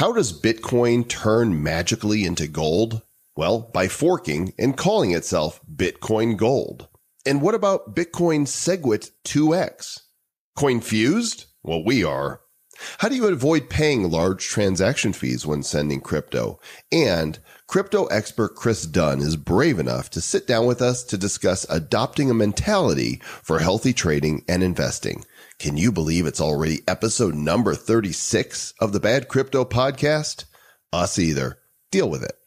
How does Bitcoin turn magically into gold? Well, by forking and calling itself Bitcoin Gold. And what about Bitcoin Segwit 2x? Coin fused? Well, we are. How do you avoid paying large transaction fees when sending crypto? And crypto expert Chris Dunn is brave enough to sit down with us to discuss adopting a mentality for healthy trading and investing. Can you believe it's already episode number 36 of the Bad Crypto Podcast? Us either. Deal with it.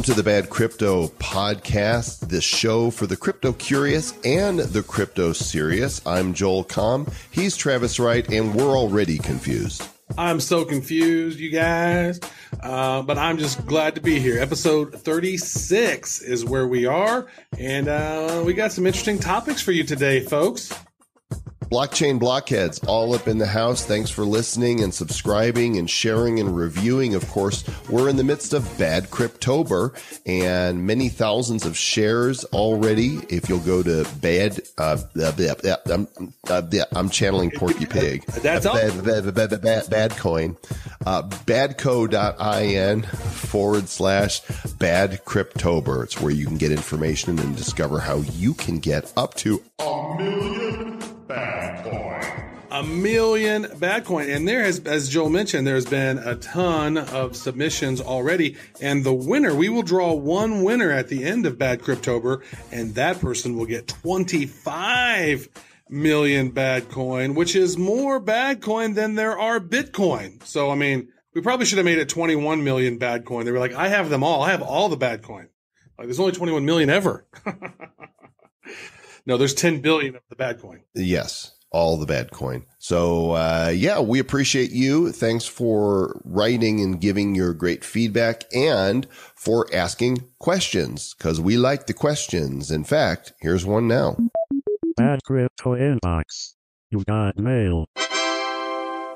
Welcome to the Bad Crypto Podcast, the show for the crypto curious and the crypto serious. I'm Joel Comm. He's Travis Wright, and we're already confused. I'm so confused, you guys. Uh, but I'm just glad to be here. Episode 36 is where we are. And uh, we got some interesting topics for you today, folks. Blockchain blockheads all up in the house. Thanks for listening and subscribing and sharing and reviewing. Of course, we're in the midst of bad Cryptober and many thousands of shares already. If you'll go to bad, uh, uh, uh, I'm, uh, yeah, I'm channeling Porky Pig. That's all. bad, bad, bad, bad, bad, bad coin. Uh, badco.in forward slash bad Cryptober. It's where you can get information and discover how you can get up to a million bad coin. A million bad coin. And there has, as Joel mentioned, there's been a ton of submissions already. And the winner, we will draw one winner at the end of Bad Cryptober, and that person will get 25 million bad coin, which is more bad coin than there are Bitcoin. So, I mean, we probably should have made it 21 million bad coin. They were like, I have them all. I have all the bad coin. Like, there's only 21 million ever. no, there's 10 billion of the bad coin. Yes, all the bad coin. So, uh, yeah, we appreciate you. Thanks for writing and giving your great feedback and for asking questions because we like the questions. In fact, here's one now. Bad crypto inbox. You got mail.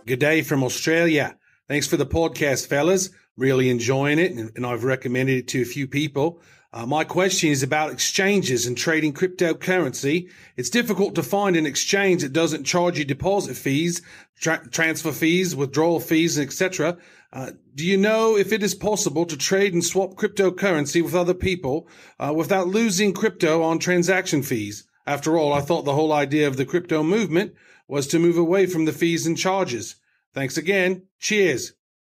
Good day from Australia. Thanks for the podcast, fellas. Really enjoying it, and, and I've recommended it to a few people. Uh, my question is about exchanges and trading cryptocurrency. It's difficult to find an exchange that doesn't charge you deposit fees, tra- transfer fees, withdrawal fees, etc. Uh, do you know if it is possible to trade and swap cryptocurrency with other people uh, without losing crypto on transaction fees? After all, I thought the whole idea of the crypto movement was to move away from the fees and charges. Thanks again. Cheers.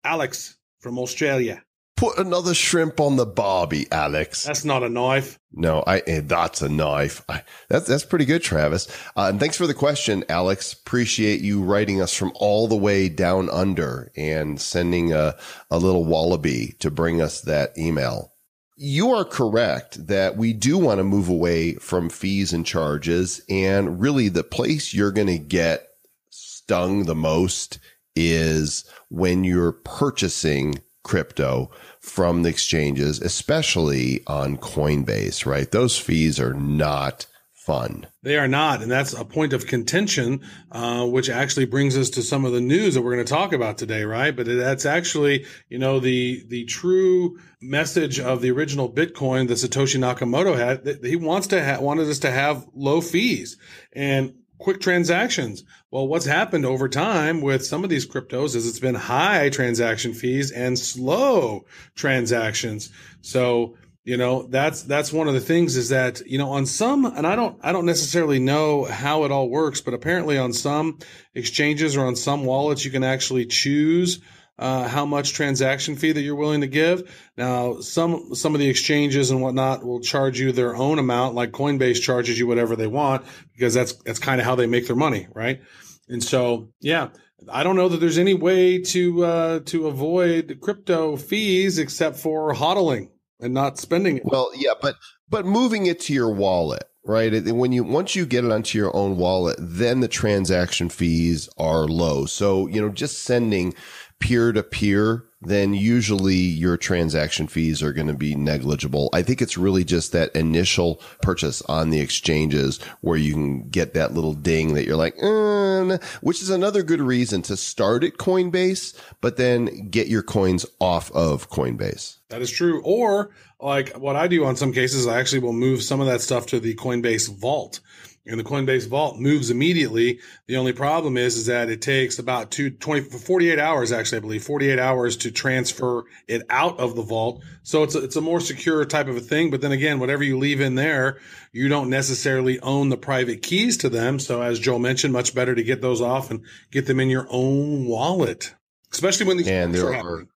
Alex from Australia. Put another shrimp on the barbie, Alex. That's not a knife. No, I, eh, that's a knife. I, that's, that's pretty good, Travis. Uh, and thanks for the question, Alex. Appreciate you writing us from all the way down under and sending a, a little wallaby to bring us that email. You are correct that we do want to move away from fees and charges. And really the place you're going to get stung the most is when you're purchasing crypto from the exchanges, especially on Coinbase, right? Those fees are not fun. They are not, and that's a point of contention, uh, which actually brings us to some of the news that we're going to talk about today, right? But that's actually, you know, the the true message of the original Bitcoin that Satoshi Nakamoto had. That he wants to ha- wanted us to have low fees and quick transactions. Well, what's happened over time with some of these cryptos is it's been high transaction fees and slow transactions. So, you know, that's, that's one of the things is that, you know, on some, and I don't, I don't necessarily know how it all works, but apparently on some exchanges or on some wallets, you can actually choose uh, how much transaction fee that you're willing to give. Now, some some of the exchanges and whatnot will charge you their own amount, like Coinbase charges you whatever they want, because that's that's kind of how they make their money, right? And so, yeah, I don't know that there's any way to uh, to avoid crypto fees except for hodling and not spending it. Well, yeah, but but moving it to your wallet, right? It- When you once you get it onto your own wallet, then the transaction fees are low. So, you know, just sending peer to peer then usually your transaction fees are going to be negligible. I think it's really just that initial purchase on the exchanges where you can get that little ding that you're like, "Mm," which is another good reason to start at Coinbase, but then get your coins off of Coinbase. That is true. Or like what I do on some cases, I actually will move some of that stuff to the Coinbase vault. And the Coinbase vault moves immediately. The only problem is, is that it takes about two, 20, 48 hours, actually, I believe 48 hours to transfer it out of the vault. So it's a, it's a more secure type of a thing. But then again, whatever you leave in there, you don't necessarily own the private keys to them. So as Joel mentioned, much better to get those off and get them in your own wallet, especially when these And there are- happening.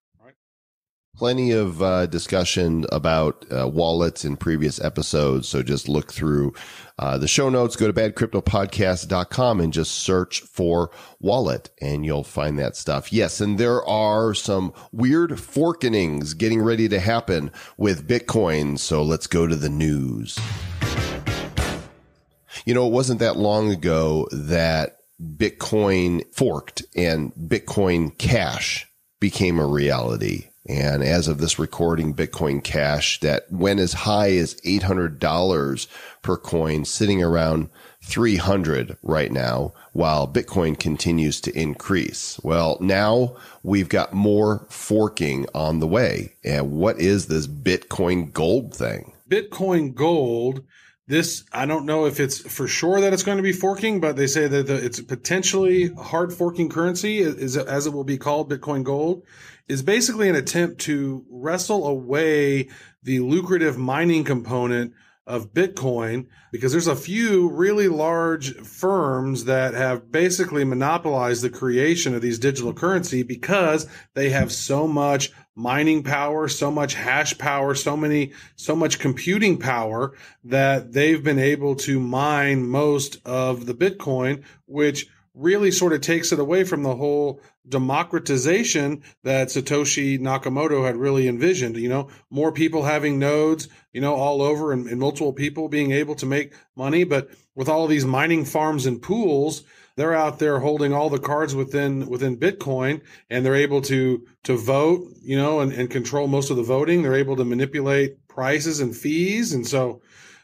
Plenty of uh, discussion about uh, wallets in previous episodes. So just look through uh, the show notes, go to badcryptopodcast.com and just search for wallet and you'll find that stuff. Yes. And there are some weird forkenings getting ready to happen with Bitcoin. So let's go to the news. You know, it wasn't that long ago that Bitcoin forked and Bitcoin Cash became a reality. And as of this recording, Bitcoin Cash that went as high as $800 per coin, sitting around 300 right now, while Bitcoin continues to increase. Well, now we've got more forking on the way. And what is this Bitcoin gold thing? Bitcoin Gold. This I don't know if it's for sure that it's going to be forking, but they say that the, it's potentially hard forking currency, is as it will be called, Bitcoin Gold, is basically an attempt to wrestle away the lucrative mining component of Bitcoin because there's a few really large firms that have basically monopolized the creation of these digital currency because they have so much mining power, so much hash power, so many, so much computing power that they've been able to mine most of the Bitcoin, which really sort of takes it away from the whole democratization that Satoshi Nakamoto had really envisioned. You know, more people having nodes, you know, all over and, and multiple people being able to make money. But with all these mining farms and pools, they're out there holding all the cards within within Bitcoin and they're able to to vote, you know, and, and control most of the voting. They're able to manipulate prices and fees. And so,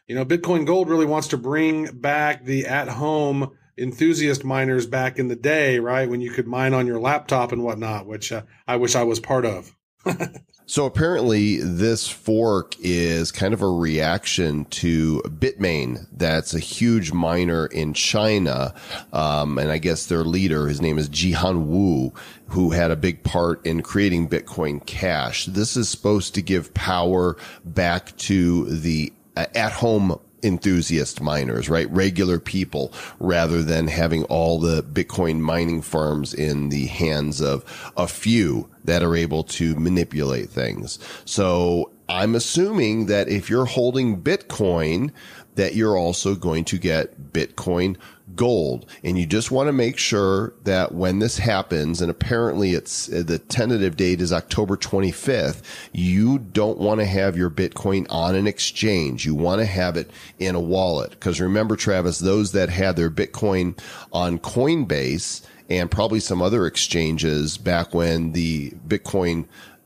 you know, Bitcoin Gold really wants to bring back the at home enthusiast miners back in the day, right? When you could mine on your laptop and whatnot, which uh, I wish I was part of. So apparently this fork is kind of a reaction to Bitmain. That's a huge miner in China. Um, and I guess their leader, his name is Jihan Wu, who had a big part in creating Bitcoin Cash. This is supposed to give power back to the uh, at home enthusiast miners, right? Regular people rather than having all the Bitcoin mining farms in the hands of a few that are able to manipulate things. So I'm assuming that if you're holding Bitcoin, that you're also going to get Bitcoin gold. And you just want to make sure that when this happens, and apparently it's uh, the tentative date is October 25th, you don't want to have your Bitcoin on an exchange. You want to have it in a wallet. Because remember, Travis, those that had their Bitcoin on Coinbase and probably some other exchanges back when the Bitcoin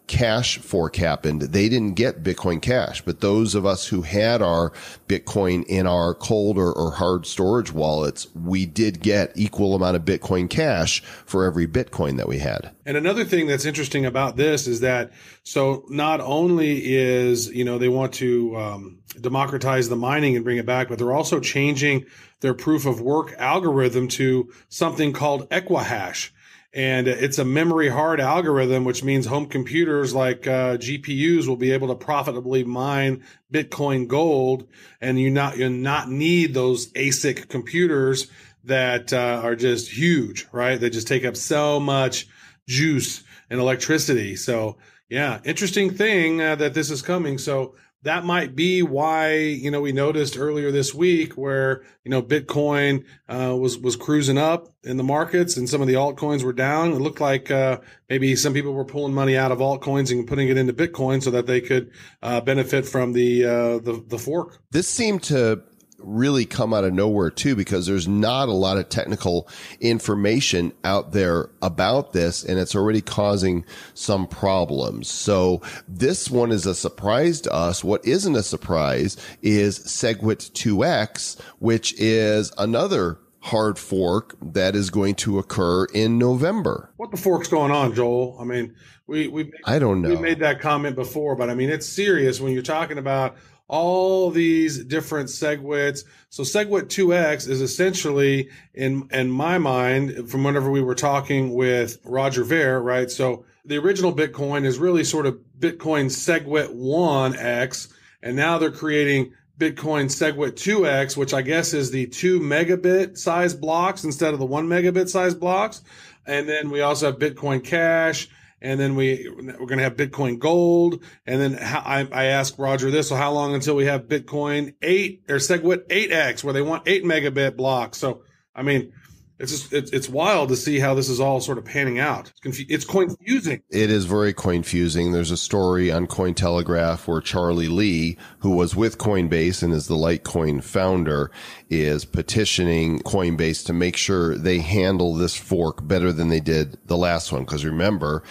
cash fork happened, they didn't get Bitcoin cash. But those of us who had our Bitcoin in our cold or, or hard storage wallets, we did get equal amount of Bitcoin cash for every Bitcoin that we had. And another thing that's interesting about this is that so not only is you know they want to um, democratize the mining and bring it back, but they're also changing their proof of work algorithm to something called Equihash. And it's a memory hard algorithm, which means home computers like uh, GPUs will be able to profitably mine Bitcoin gold, and you not you not need those ASIC computers that uh, are just huge, right? They just take up so much juice and electricity. So yeah, interesting thing uh, that this is coming. So that might be why you know we noticed earlier this week where you know Bitcoin uh, was was cruising up in the markets and some of the altcoins were down. It looked like uh, maybe some people were pulling money out of altcoins and putting it into Bitcoin so that they could uh, benefit from the uh, the the fork. This seemed to really come out of nowhere too, because there's not a lot of technical information out there about this and it's already causing some problems. So this one is a surprise to us. What isn't a surprise is SegWit 2X, which is another hard fork that is going to occur in November. What the fork's going on, Joel? I mean, we we I don't know. we made that comment before, but I mean, it's serious when you're talking about all these different SegWits. So SegWit 2X is essentially, in in my mind, from whenever we were talking with Roger Ver, right? So the original Bitcoin is really sort of Bitcoin SegWit 1X, and now they're creating Bitcoin SegWit 2X, which I guess is the two megabit size blocks instead of the one megabit size blocks. And then we also have Bitcoin Cash. And then we we're going to have Bitcoin Gold. And then I, I asked Roger this: so how long until we have Bitcoin eight or SegWit 8X, where they want eight megabit blocks? So I mean, it's just it's, it's wild to see how this is all sort of panning out. It's, confu- it's confusing. It is very confusing. There's a story on Cointelegraph where Charlie Lee, who was with Coinbase and is the Litecoin founder, is petitioning Coinbase to make sure they handle this fork better than they did the last one. Cause remember,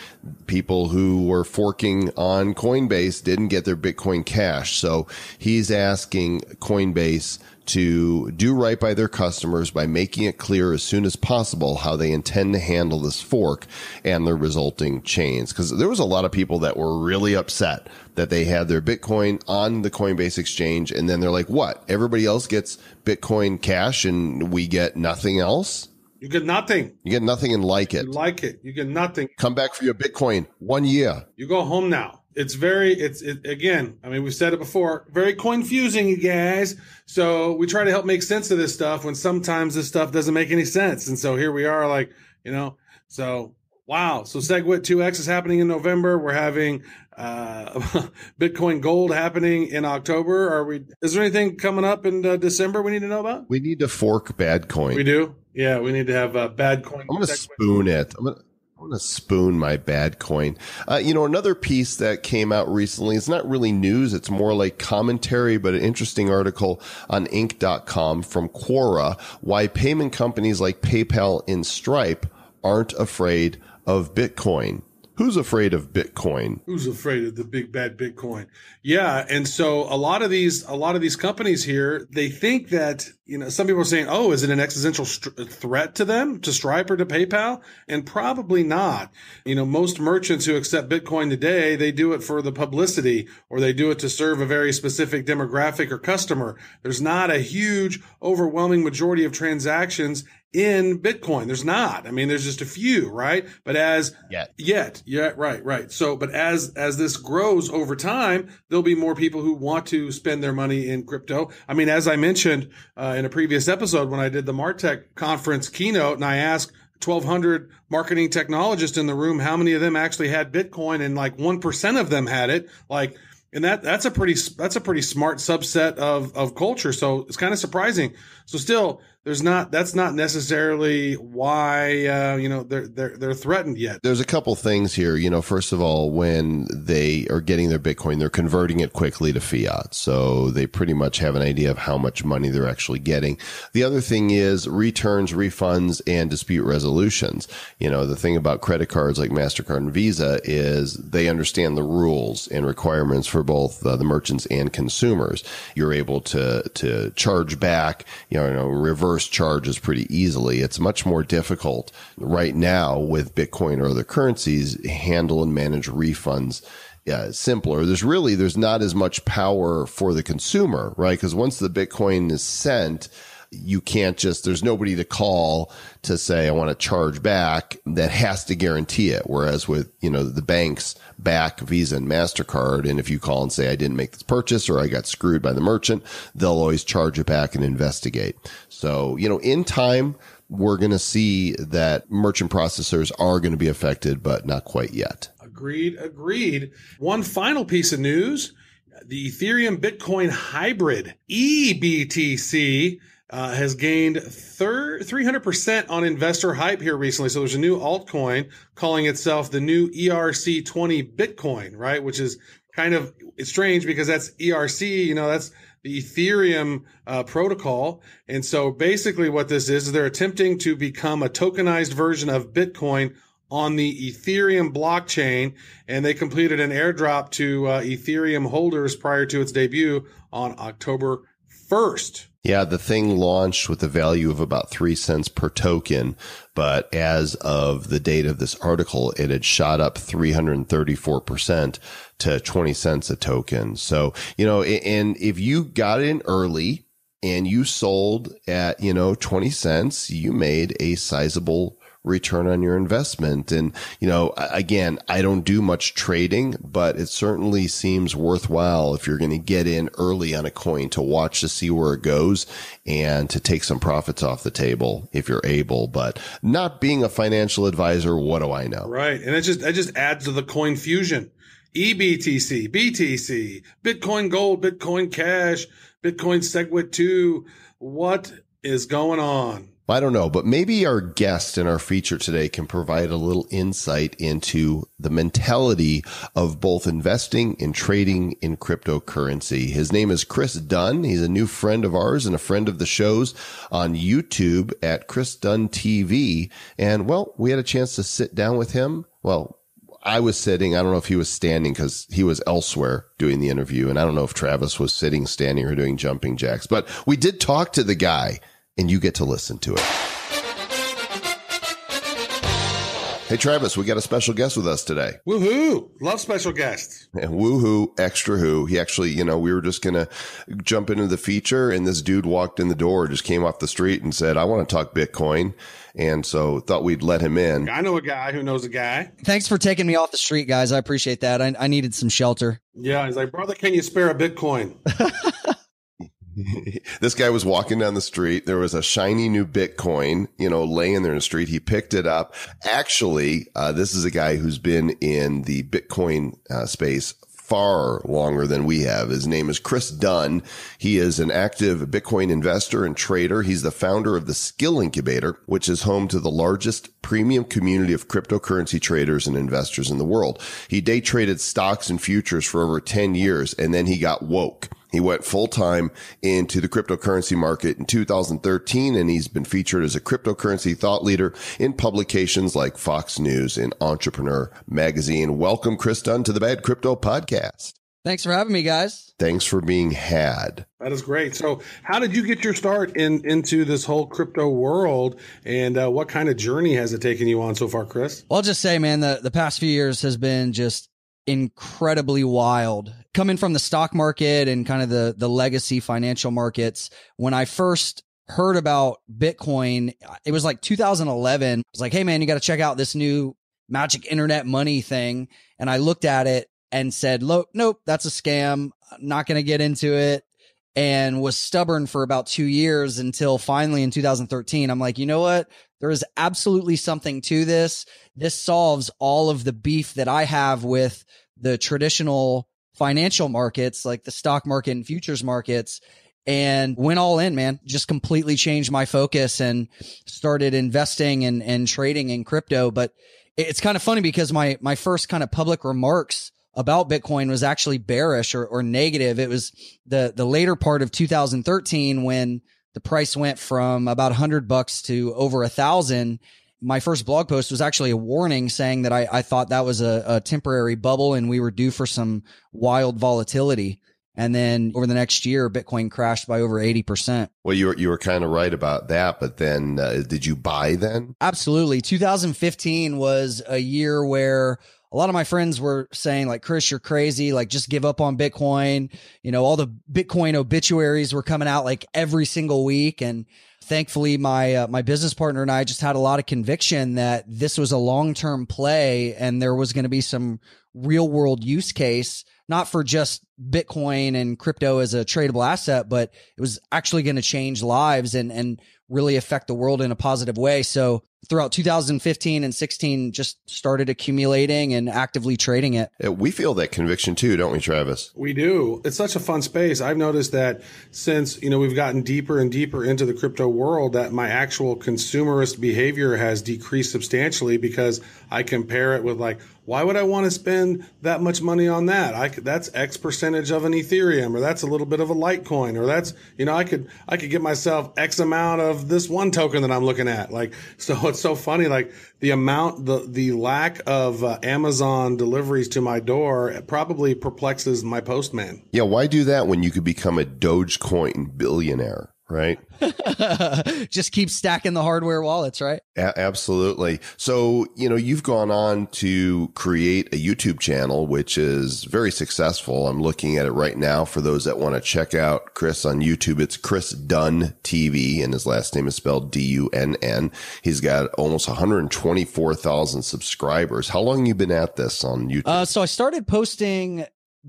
people who were forking on Coinbase didn't get their Bitcoin cash. So he's asking Coinbase to do right by their customers by making it clear as soon as possible how they intend to handle this fork and the resulting chains. Cause there was a lot of people that were really upset that they had their Bitcoin on the Coinbase exchange. And then they're like, what? Everybody else gets Bitcoin cash and we get nothing else? You get nothing. You get nothing and like it. You like it. You get nothing. Come back for your Bitcoin one year. You go home now. It's very, it's, it, again, I mean, we've said it before, very confusing, you guys. So we try to help make sense of this stuff when sometimes this stuff doesn't make any sense. And so here we are, like, you know, so wow. So SegWit 2X is happening in November. We're having, uh, Bitcoin Gold happening in October. Are we, is there anything coming up in uh, December we need to know about? We need to fork bad coin. We do. Yeah. We need to have uh, bad coin. I'm going to SegWit. spoon it. I'm going to. I'm going to spoon my bad coin. Uh, you know, another piece that came out recently, it's not really news. It's more like commentary, but an interesting article on Inc.com from Quora, why payment companies like PayPal and Stripe aren't afraid of Bitcoin. Who's afraid of Bitcoin? Who's afraid of the big bad Bitcoin? Yeah, and so a lot of these, a lot of these companies here, they think that you know, some people are saying, "Oh, is it an existential st- threat to them, to Stripe or to PayPal?" And probably not. You know, most merchants who accept Bitcoin today, they do it for the publicity or they do it to serve a very specific demographic or customer. There's not a huge, overwhelming majority of transactions in Bitcoin. There's not. I mean, there's just a few, right? But as Yet. Yet, yeah, right, right. So, but as as this grows over time, there'll be more people who want to spend their money in crypto. I mean, as I mentioned uh, in a previous episode when I did the Martech conference keynote, and I asked 1,200 marketing technologists in the room how many of them actually had Bitcoin, and like one percent of them had it. Like, and that that's a pretty that's a pretty smart subset of of culture. So it's kind of surprising. So still, there's not that's not necessarily why uh, you know they're they're they're threatened yet. There's a couple things here. You know, first of all, when they are getting their Bitcoin, they're converting it quickly to fiat. So they pretty much have an idea of how much money they're actually getting. The other thing is returns, refunds, and dispute resolutions. You know, the thing about credit cards like MasterCard and Visa is they understand the rules and requirements for both uh, the merchants and consumers. You're able to, to charge back, you know, reverse charges pretty easily. It's much more difficult right now with Bitcoin or other currencies handle and manage refunds yeah, simpler. There's really there's not as much power for the consumer, right? Because once the Bitcoin is sent, you can't just there's nobody to call to say I want to charge back that has to guarantee it. Whereas with you know the banks back Visa and Mastercard, and if you call and say I didn't make this purchase or I got screwed by the merchant, they'll always charge it back and investigate. So you know in time we're going to see that merchant processors are going to be affected, but not quite yet. Agreed, agreed. One final piece of news the Ethereum Bitcoin hybrid EBTC uh, has gained thir- 300% on investor hype here recently. So there's a new altcoin calling itself the new ERC20 Bitcoin, right? Which is kind of strange because that's ERC, you know, that's the Ethereum uh, protocol. And so basically what this is, is they're attempting to become a tokenized version of Bitcoin on the Ethereum blockchain. And they completed an airdrop to uh, Ethereum holders prior to its debut on October 1st. Yeah, the thing launched with a value of about three cents per token, but as of the date of this article, it had shot up 334% to 20 cents a token. So, you know, and if you got in early and you sold at, you know, 20 cents, you made a sizable return on your investment. And, you know, again, I don't do much trading, but it certainly seems worthwhile if you're going to get in early on a coin to watch to see where it goes and to take some profits off the table if you're able. But not being a financial advisor, what do I know? Right. And it just, it just adds to the coin fusion. EBTC, BTC, Bitcoin Gold, Bitcoin Cash, Bitcoin SegWit 2. What is going on? I don't know, but maybe our guest in our feature today can provide a little insight into the mentality of both investing and trading in cryptocurrency. His name is Chris Dunn. He's a new friend of ours and a friend of the show's on YouTube at Chris Dunn TV. And well, we had a chance to sit down with him. Well, I was sitting. I don't know if he was standing because he was elsewhere doing the interview. And I don't know if Travis was sitting, standing, or doing jumping jacks. But we did talk to the guy and you get to listen to it. Hey, Travis, we got a special guest with us today. Woohoo! Love special guests. And woohoo, extra who. He actually, you know, we were just going to jump into the feature and this dude walked in the door, just came off the street and said, I want to talk Bitcoin. And so thought we'd let him in. I know a guy who knows a guy. Thanks for taking me off the street, guys. I appreciate that. I, I needed some shelter. Yeah, he's like, brother, can you spare a Bitcoin? this guy was walking down the street. There was a shiny new Bitcoin, you know, laying there in the street. He picked it up. Actually, uh, this is a guy who's been in the Bitcoin uh, space far longer than we have. His name is Chris Dunn. He is an active Bitcoin investor and trader. He's the founder of the Skill Incubator, which is home to the largest premium community of cryptocurrency traders and investors in the world. He day traded stocks and futures for over 10 years and then he got woke. He went full time into the cryptocurrency market in 2013 and he's been featured as a cryptocurrency thought leader in publications like Fox News and Entrepreneur Magazine. Welcome, Chris Dunn, to the Bad Crypto Podcast. Thanks for having me, guys. Thanks for being had. That is great. So, how did you get your start in into this whole crypto world, and uh, what kind of journey has it taken you on so far, Chris? Well, I'll just say, man, the the past few years has been just incredibly wild. Coming from the stock market and kind of the the legacy financial markets, when I first heard about Bitcoin, it was like 2011. I was like, "Hey man, you got to check out this new magic internet money thing." And I looked at it and said, "Nope, that's a scam. I'm not going to get into it." And was stubborn for about two years until finally in 2013, I'm like, you know what? There is absolutely something to this. This solves all of the beef that I have with the traditional financial markets, like the stock market and futures markets and went all in, man. Just completely changed my focus and started investing and, and trading in crypto. But it's kind of funny because my, my first kind of public remarks about Bitcoin was actually bearish or, or negative. It was the, the later part of 2013 when the price went from about 100 bucks to over a thousand. My first blog post was actually a warning saying that I, I thought that was a, a temporary bubble and we were due for some wild volatility. And then over the next year, Bitcoin crashed by over 80%. Well, you were, you were kind of right about that, but then uh, did you buy then? Absolutely. 2015 was a year where a lot of my friends were saying like chris you're crazy like just give up on bitcoin you know all the bitcoin obituaries were coming out like every single week and thankfully my uh, my business partner and i just had a lot of conviction that this was a long-term play and there was going to be some real world use case not for just bitcoin and crypto as a tradable asset but it was actually going to change lives and and really affect the world in a positive way. So throughout 2015 and 16 just started accumulating and actively trading it. Yeah, we feel that conviction too, don't we, Travis? We do. It's such a fun space. I've noticed that since, you know, we've gotten deeper and deeper into the crypto world that my actual consumerist behavior has decreased substantially because I compare it with like why would I want to spend that much money on that? I could, that's X percentage of an Ethereum, or that's a little bit of a Litecoin, or that's you know I could I could get myself X amount of this one token that I'm looking at. Like so, it's so funny. Like the amount the the lack of uh, Amazon deliveries to my door probably perplexes my postman. Yeah, why do that when you could become a Dogecoin billionaire, right? Just keep stacking the hardware wallets, right? A- absolutely. So, you know, you've gone on to create a YouTube channel, which is very successful. I'm looking at it right now for those that want to check out Chris on YouTube. It's Chris Dunn TV and his last name is spelled D-U-N-N. He's got almost 124,000 subscribers. How long you been at this on YouTube? Uh, so I started posting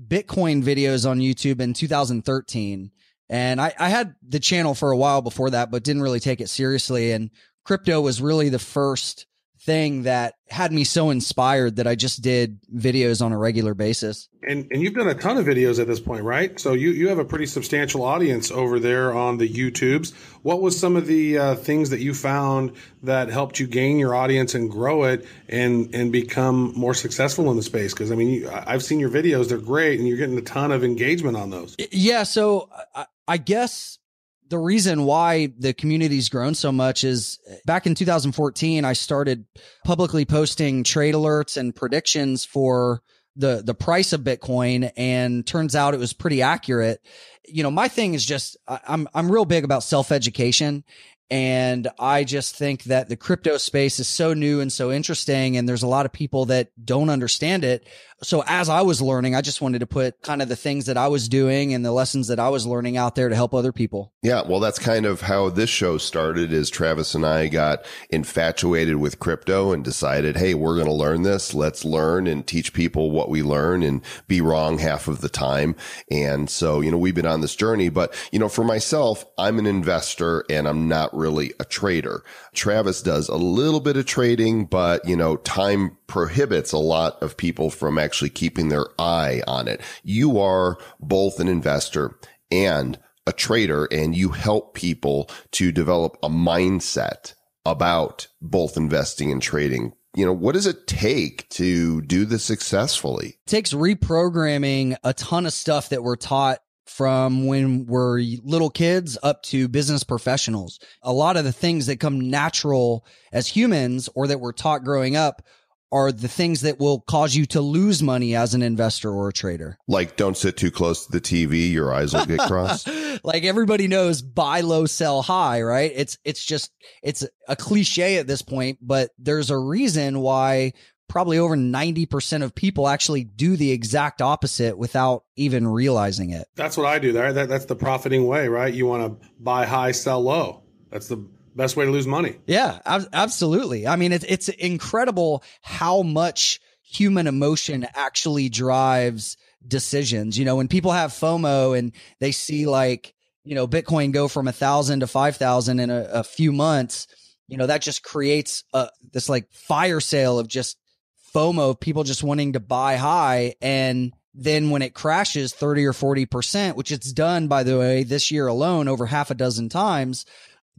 Bitcoin videos on YouTube in 2013. And I, I had the channel for a while before that, but didn't really take it seriously. And crypto was really the first thing that had me so inspired that I just did videos on a regular basis. And and you've done a ton of videos at this point, right? So you you have a pretty substantial audience over there on the YouTubes. What was some of the uh, things that you found that helped you gain your audience and grow it and and become more successful in the space? Because I mean, you, I've seen your videos; they're great, and you're getting a ton of engagement on those. Yeah. So I, I guess the reason why the community's grown so much is eh, back in 2014, I started publicly posting trade alerts and predictions for the, the price of Bitcoin. And turns out it was pretty accurate. You know, my thing is just, I- I'm, I'm real big about self education. And I just think that the crypto space is so new and so interesting. And there's a lot of people that don't understand it. So as I was learning, I just wanted to put kind of the things that I was doing and the lessons that I was learning out there to help other people. Yeah, well, that's kind of how this show started. Is Travis and I got infatuated with crypto and decided, hey, we're going to learn this. Let's learn and teach people what we learn and be wrong half of the time. And so, you know, we've been on this journey. But you know, for myself, I'm an investor and I'm not really a trader. Travis does a little bit of trading, but you know, time prohibits a lot of people from actually keeping their eye on it. You are both an investor and a trader and you help people to develop a mindset about both investing and trading. You know, what does it take to do this successfully? It takes reprogramming a ton of stuff that we're taught from when we're little kids up to business professionals. A lot of the things that come natural as humans or that we're taught growing up are the things that will cause you to lose money as an investor or a trader. Like, don't sit too close to the TV. Your eyes will get crossed. like everybody knows buy low sell high right it's it's just it's a cliche at this point but there's a reason why probably over 90% of people actually do the exact opposite without even realizing it That's what I do. There, that, that's the profiting way, right? You want to buy high, sell low. That's the best way to lose money. yeah ab- absolutely i mean it's it's incredible how much human emotion actually drives decisions you know when people have fomo and they see like you know bitcoin go from a thousand to five thousand in a, a few months you know that just creates a, this like fire sale of just fomo of people just wanting to buy high and then when it crashes 30 or 40% which it's done by the way this year alone over half a dozen times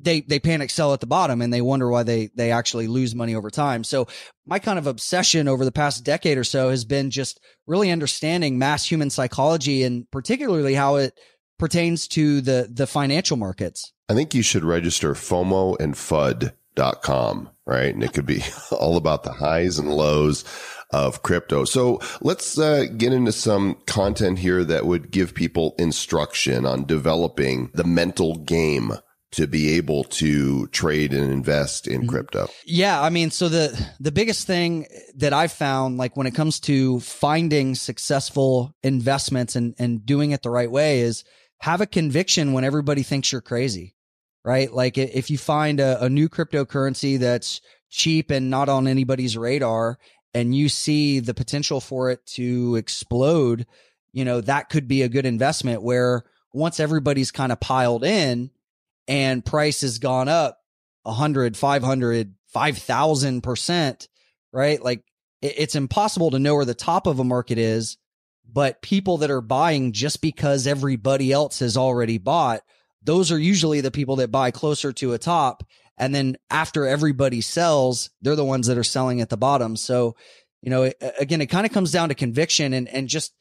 they they panic sell at the bottom and they wonder why they they actually lose money over time. So my kind of obsession over the past decade or so has been just really understanding mass human psychology and particularly how it pertains to the the financial markets. I think you should register FOMO and FUD.com, right? And it could be all about the highs and lows of crypto. So let's uh, get into some content here that would give people instruction on developing the mental game to be able to trade and invest in crypto. Yeah, I mean, so the the biggest thing that I've found, like when it comes to finding successful investments and and doing it the right way, is have a conviction when everybody thinks you're crazy, right? Like if you find a, a new cryptocurrency that's cheap and not on anybody's radar, and you see the potential for it to explode, you know that could be a good investment. Where once everybody's kind of piled in and price has gone up 100 500 5000% right like it, it's impossible to know where the top of a market is but people that are buying just because everybody else has already bought those are usually the people that buy closer to a top and then after everybody sells they're the ones that are selling at the bottom so you know, again, it kind of comes down to conviction and, and just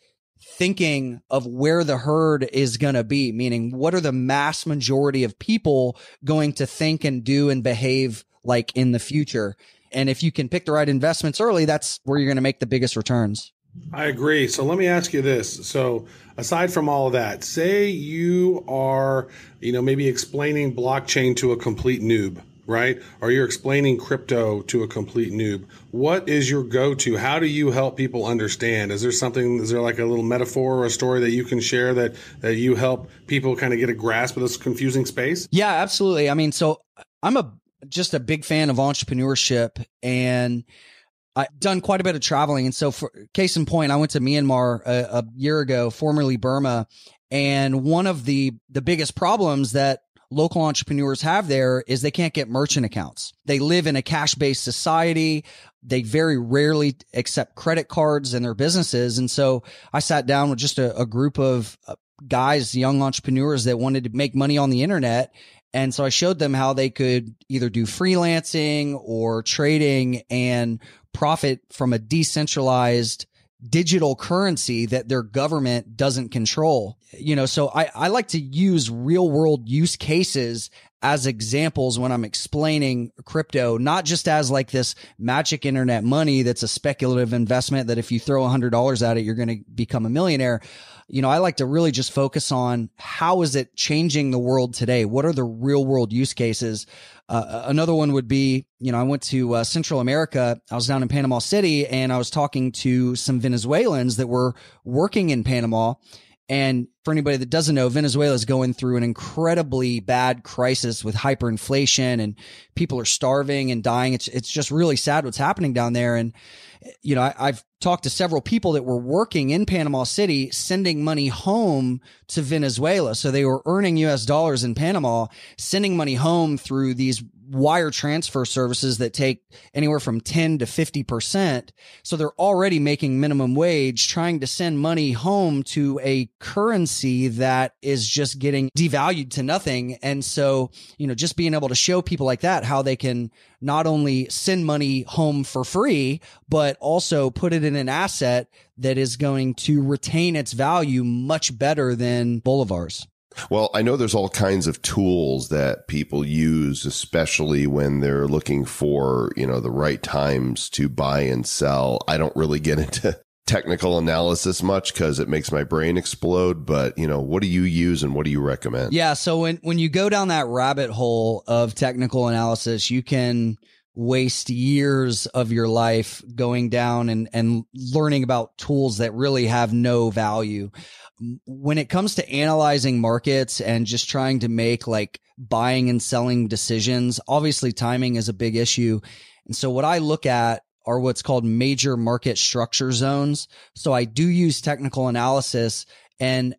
thinking of where the herd is going to be, meaning what are the mass majority of people going to think and do and behave like in the future? And if you can pick the right investments early, that's where you're going to make the biggest returns. I agree. So let me ask you this. So aside from all of that, say you are, you know, maybe explaining blockchain to a complete noob, right? Or you're explaining crypto to a complete noob. What is your go-to? How do you help people understand? Is there something, is there like a little metaphor or a story that you can share that, that you help people kind of get a grasp of this confusing space? Yeah, absolutely. I mean, so I'm a, just a big fan of entrepreneurship and I've done quite a bit of traveling. And so, for case in point, I went to Myanmar a, a year ago, formerly Burma. And one of the, the biggest problems that local entrepreneurs have there is they can't get merchant accounts. They live in a cash based society. They very rarely accept credit cards in their businesses. And so I sat down with just a, a group of uh, guys, young entrepreneurs that wanted to make money on the internet. And so I showed them how they could either do freelancing or trading and profit from a decentralized digital currency that their government doesn't control. You know, so I, I like to use real world use cases as examples when I'm explaining crypto, not just as like this magic internet money that's a speculative investment that if you throw a hundred dollars at it, you're going to become a millionaire. You know, I like to really just focus on how is it changing the world today? What are the real world use cases? Uh, another one would be, you know, I went to uh, Central America. I was down in Panama City and I was talking to some Venezuelans that were working in Panama and for anybody that doesn't know, Venezuela is going through an incredibly bad crisis with hyperinflation and people are starving and dying. It's, it's just really sad what's happening down there. And, you know, I, I've talked to several people that were working in Panama City, sending money home to Venezuela. So they were earning US dollars in Panama, sending money home through these wire transfer services that take anywhere from 10 to 50%. So they're already making minimum wage, trying to send money home to a currency that is just getting devalued to nothing. And so, you know, just being able to show people like that how they can not only send money home for free, but also put it in an asset that is going to retain its value much better than bolivars. Well, I know there's all kinds of tools that people use, especially when they're looking for, you know, the right times to buy and sell. I don't really get into technical analysis much because it makes my brain explode. But, you know, what do you use and what do you recommend? Yeah. So when, when you go down that rabbit hole of technical analysis, you can waste years of your life going down and, and learning about tools that really have no value when it comes to analyzing markets and just trying to make like buying and selling decisions, obviously timing is a big issue. And so what I look at are what's called major market structure zones. So I do use technical analysis and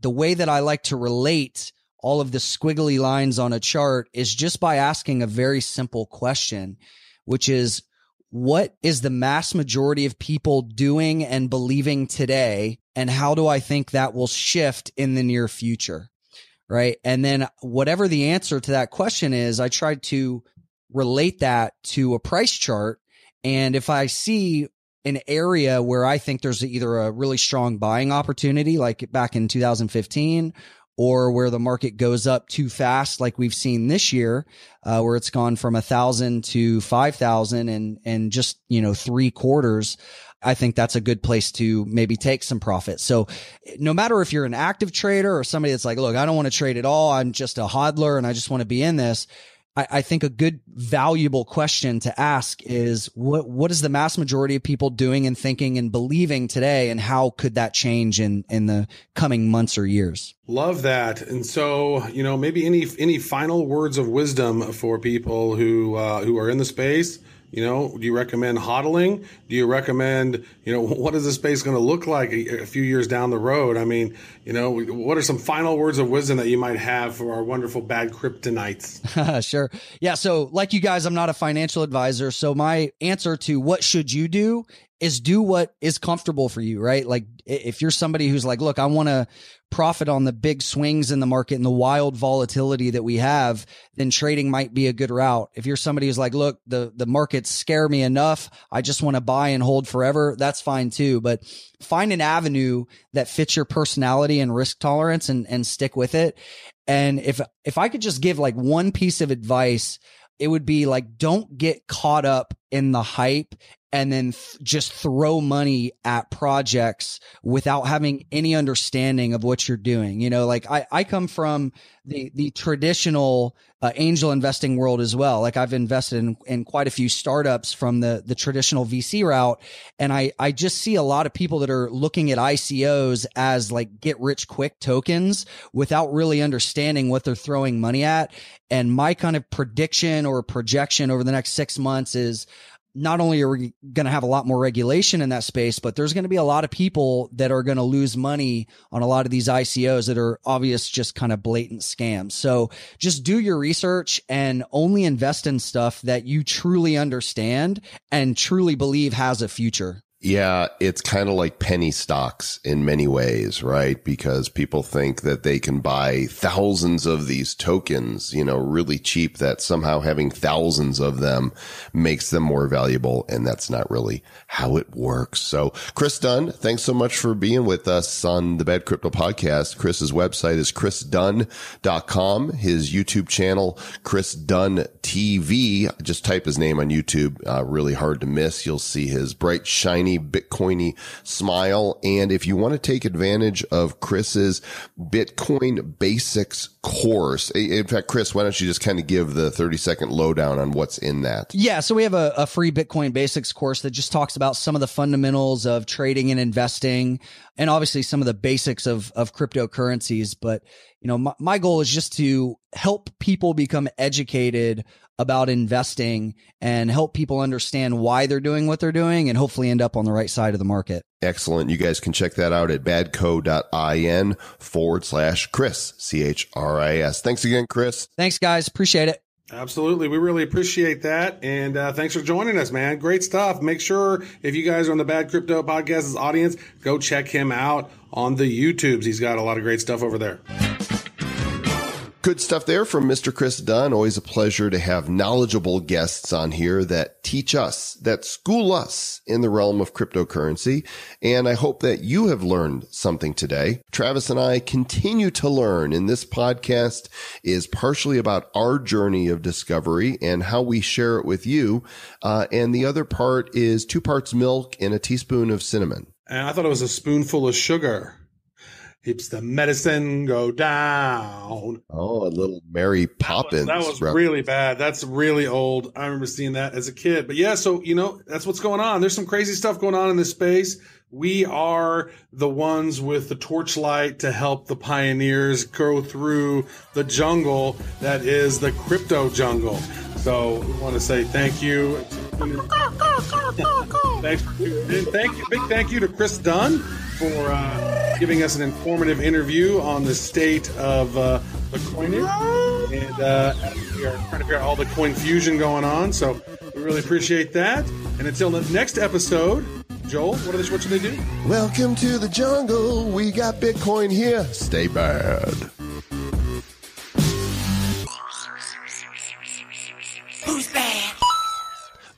the way that I like to relate all of the squiggly lines on a chart is just by asking a very simple question, which is what is the mass majority of people doing and believing today? And how do I think that will shift in the near future? Right. And then whatever the answer to that question is, I try to relate that to a price chart. And if I see an area where I think there's either a really strong buying opportunity, like back in 2015, or where the market goes up too fast, like we've seen this year, uh, where it's gone from a thousand to five thousand and and just you know three quarters. I think that's a good place to maybe take some profit. So no matter if you're an active trader or somebody that's like, look, I don't want to trade at all. I'm just a hodler and I just want to be in this. I, I think a good valuable question to ask is what what is the mass majority of people doing and thinking and believing today and how could that change in in the coming months or years? Love that. And so you know maybe any any final words of wisdom for people who uh, who are in the space you know, do you recommend hodling? Do you recommend, you know, what is the space going to look like a, a, few years down the road? I mean, you know, what are some final words of wisdom that you might have for our wonderful bad kryptonites? sure. Yeah. So, like you guys, I'm not a financial advisor. So, my answer to what should you do is do what is comfortable for you, right? Like if you're somebody who's like, look, I want to profit on the big swings in the market and the wild volatility that we have, then trading might be a good route. If you're somebody who's like, look, the, the markets scare me enough. I just want to buy and hold forever. That's fine too. But find an avenue that fits your personality and risk tolerance and, and stick with it. And if, if I could just give like one piece of advice, it would be like, don't get caught up in the hype and then th- just throw money at projects without having any understanding of what you're doing. You know, like I, I come from the, the traditional uh, angel investing world as well. Like I've invested in, in quite a few startups from the, the traditional VC route. And I, I just see a lot of people that are looking at ICOs as like get rich quick tokens without really understanding what they're throwing money at. And my kind of prediction or projection over the next six months is not only are we going to have a lot more regulation in that space, but there's going to be a lot of people that are going to lose money on a lot of these ICOs that are obvious, just kind of blatant scams. So just do your research and only invest in stuff that you truly understand and truly believe has a future. Yeah, it's kind of like penny stocks in many ways, right? Because people think that they can buy thousands of these tokens, you know, really cheap that somehow having thousands of them makes them more valuable. And that's not really how it works. So Chris Dunn, thanks so much for being with us on the Bad Crypto podcast. Chris's website is chrisdunn.com. His YouTube channel, Chris Dunn TV. Just type his name on YouTube. Uh, really hard to miss. You'll see his bright, shiny, Bitcoiny smile. And if you want to take advantage of Chris's Bitcoin basics course, in fact, Chris, why don't you just kind of give the 30 second lowdown on what's in that? Yeah. So we have a, a free Bitcoin basics course that just talks about some of the fundamentals of trading and investing and obviously some of the basics of, of cryptocurrencies. But, you know, my, my goal is just to help people become educated about investing and help people understand why they're doing what they're doing and hopefully end up on the right side of the market. Excellent. You guys can check that out at badco.in forward slash Chris, C H R I S. Thanks again, Chris. Thanks, guys. Appreciate it. Absolutely. We really appreciate that. And uh, thanks for joining us, man. Great stuff. Make sure if you guys are on the Bad Crypto Podcast's audience, go check him out on the YouTubes. He's got a lot of great stuff over there. Good stuff there from Mr. Chris Dunn. Always a pleasure to have knowledgeable guests on here that teach us, that school us in the realm of cryptocurrency. And I hope that you have learned something today. Travis and I continue to learn and this podcast is partially about our journey of discovery and how we share it with you. Uh, and the other part is two parts milk and a teaspoon of cinnamon. And I thought it was a spoonful of sugar. Keeps the medicine go down. Oh, a little Mary Poppins. That was, that was really bad. That's really old. I remember seeing that as a kid. But yeah, so you know, that's what's going on. There's some crazy stuff going on in this space. We are the ones with the torchlight to help the pioneers go through the jungle that is the crypto jungle. So we want to say thank you. Thanks for tuning in. Thank you, big thank you to Chris Dunn for uh, giving us an informative interview on the state of uh, the coinage. And uh, we are trying to figure out all the coin fusion going on. So we really appreciate that. And until the next episode, Joel, what, are they, what should they do? Welcome to the jungle. We got Bitcoin here. Stay bad.